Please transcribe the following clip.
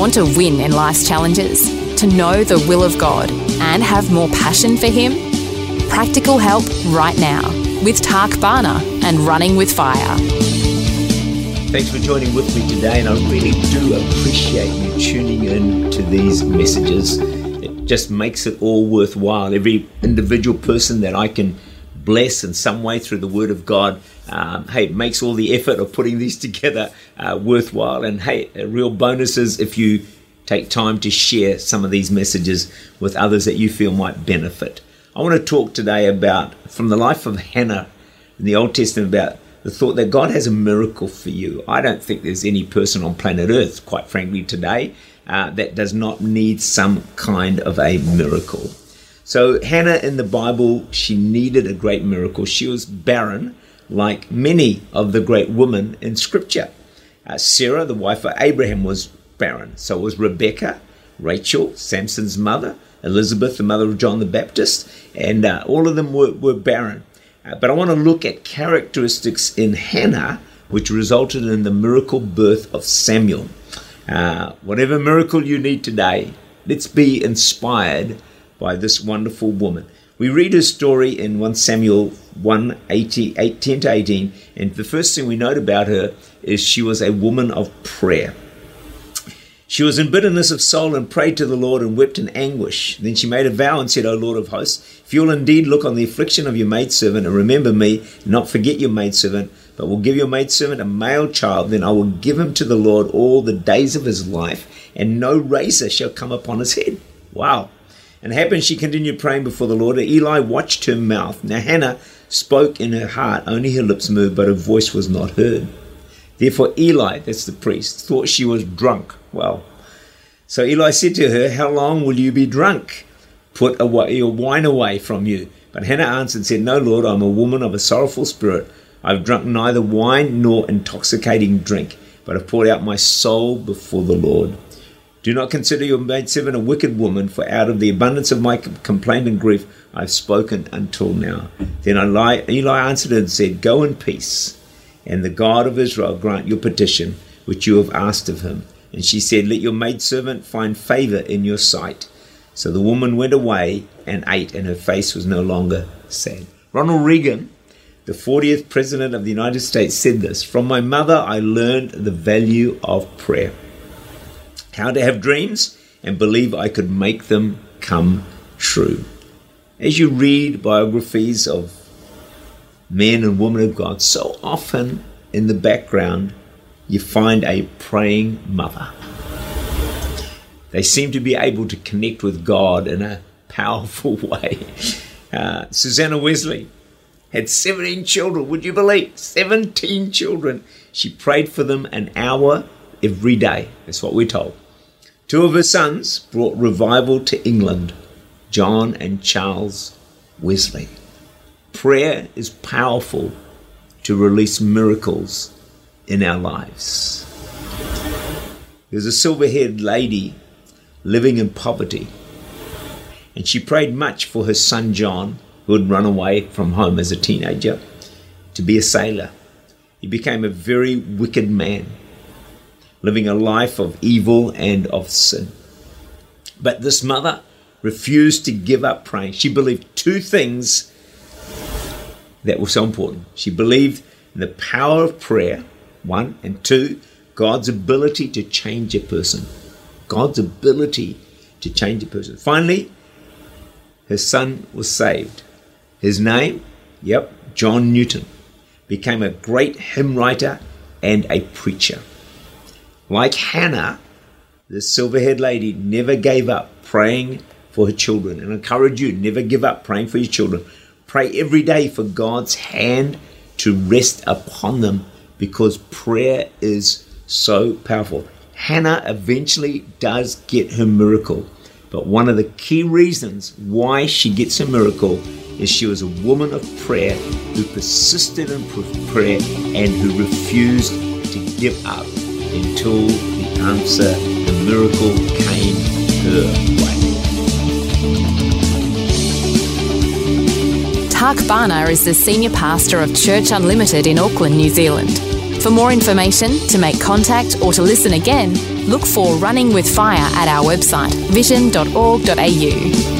Want to win in life's challenges? To know the will of God and have more passion for Him? Practical help right now with Tak Bhana and Running with Fire. Thanks for joining with me today, and I really do appreciate you tuning in to these messages. It just makes it all worthwhile. Every individual person that I can bless in some way through the Word of God. Um, hey, it makes all the effort of putting these together uh, worthwhile. And hey, a real bonus is if you take time to share some of these messages with others that you feel might benefit. I want to talk today about from the life of Hannah in the Old Testament about the thought that God has a miracle for you. I don't think there's any person on planet Earth, quite frankly, today uh, that does not need some kind of a miracle. So, Hannah in the Bible, she needed a great miracle. She was barren, like many of the great women in Scripture. Uh, Sarah, the wife of Abraham, was barren. So was Rebecca, Rachel, Samson's mother, Elizabeth, the mother of John the Baptist, and uh, all of them were, were barren. Uh, but I want to look at characteristics in Hannah which resulted in the miracle birth of Samuel. Uh, whatever miracle you need today, let's be inspired by this wonderful woman. We read her story in 1 Samuel 1 18, 10 to 18, and the first thing we note about her is she was a woman of prayer. She was in bitterness of soul and prayed to the Lord and wept in anguish. Then she made a vow and said, O Lord of hosts, if you will indeed look on the affliction of your maidservant and remember me, not forget your maidservant, but will give your maidservant a male child, then I will give him to the Lord all the days of his life, and no razor shall come upon his head. Wow. And it happened she continued praying before the Lord, and Eli watched her mouth. Now Hannah spoke in her heart, only her lips moved, but her voice was not heard. Therefore Eli, that's the priest, thought she was drunk. Well, so Eli said to her, How long will you be drunk? Put away your wine away from you. But Hannah answered and said, No, Lord, I am a woman of a sorrowful spirit. I have drunk neither wine nor intoxicating drink, but have poured out my soul before the Lord. Do not consider your maidservant a wicked woman, for out of the abundance of my complaint and grief I have spoken until now. Then Eli, Eli answered and said, Go in peace, and the God of Israel grant your petition, which you have asked of him. And she said, Let your maidservant find favor in your sight. So the woman went away and ate, and her face was no longer sad. Ronald Reagan, the 40th President of the United States, said this From my mother, I learned the value of prayer how to have dreams and believe I could make them come true. As you read biographies of men and women of God, so often in the background you find a praying mother. They seem to be able to connect with God in a powerful way. Uh, Susanna Wesley had 17 children, would you believe? 17 children. She prayed for them an hour every day. That's what we're told. Two of her sons brought revival to England John and Charles Wesley. Prayer is powerful to release miracles in our lives. There's a silver haired lady living in poverty, and she prayed much for her son John, who had run away from home as a teenager, to be a sailor. He became a very wicked man living a life of evil and of sin. But this mother refused to give up praying. She believed two things that were so important. She believed in the power of prayer, one, and two, God's ability to change a person. God's ability to change a person. Finally, her son was saved. His name, yep, John Newton, became a great hymn writer and a preacher. Like Hannah, the silver haired lady never gave up praying for her children. And I encourage you, never give up praying for your children. Pray every day for God's hand to rest upon them because prayer is So powerful. Hannah eventually does get her miracle. But one of the key reasons why she gets her miracle is she was a woman of prayer who persisted in prayer and who refused to give up until the answer, the miracle came her way. Tak Bhana is the senior pastor of Church Unlimited in Auckland, New Zealand. For more information, to make contact, or to listen again, look for Running with Fire at our website, vision.org.au.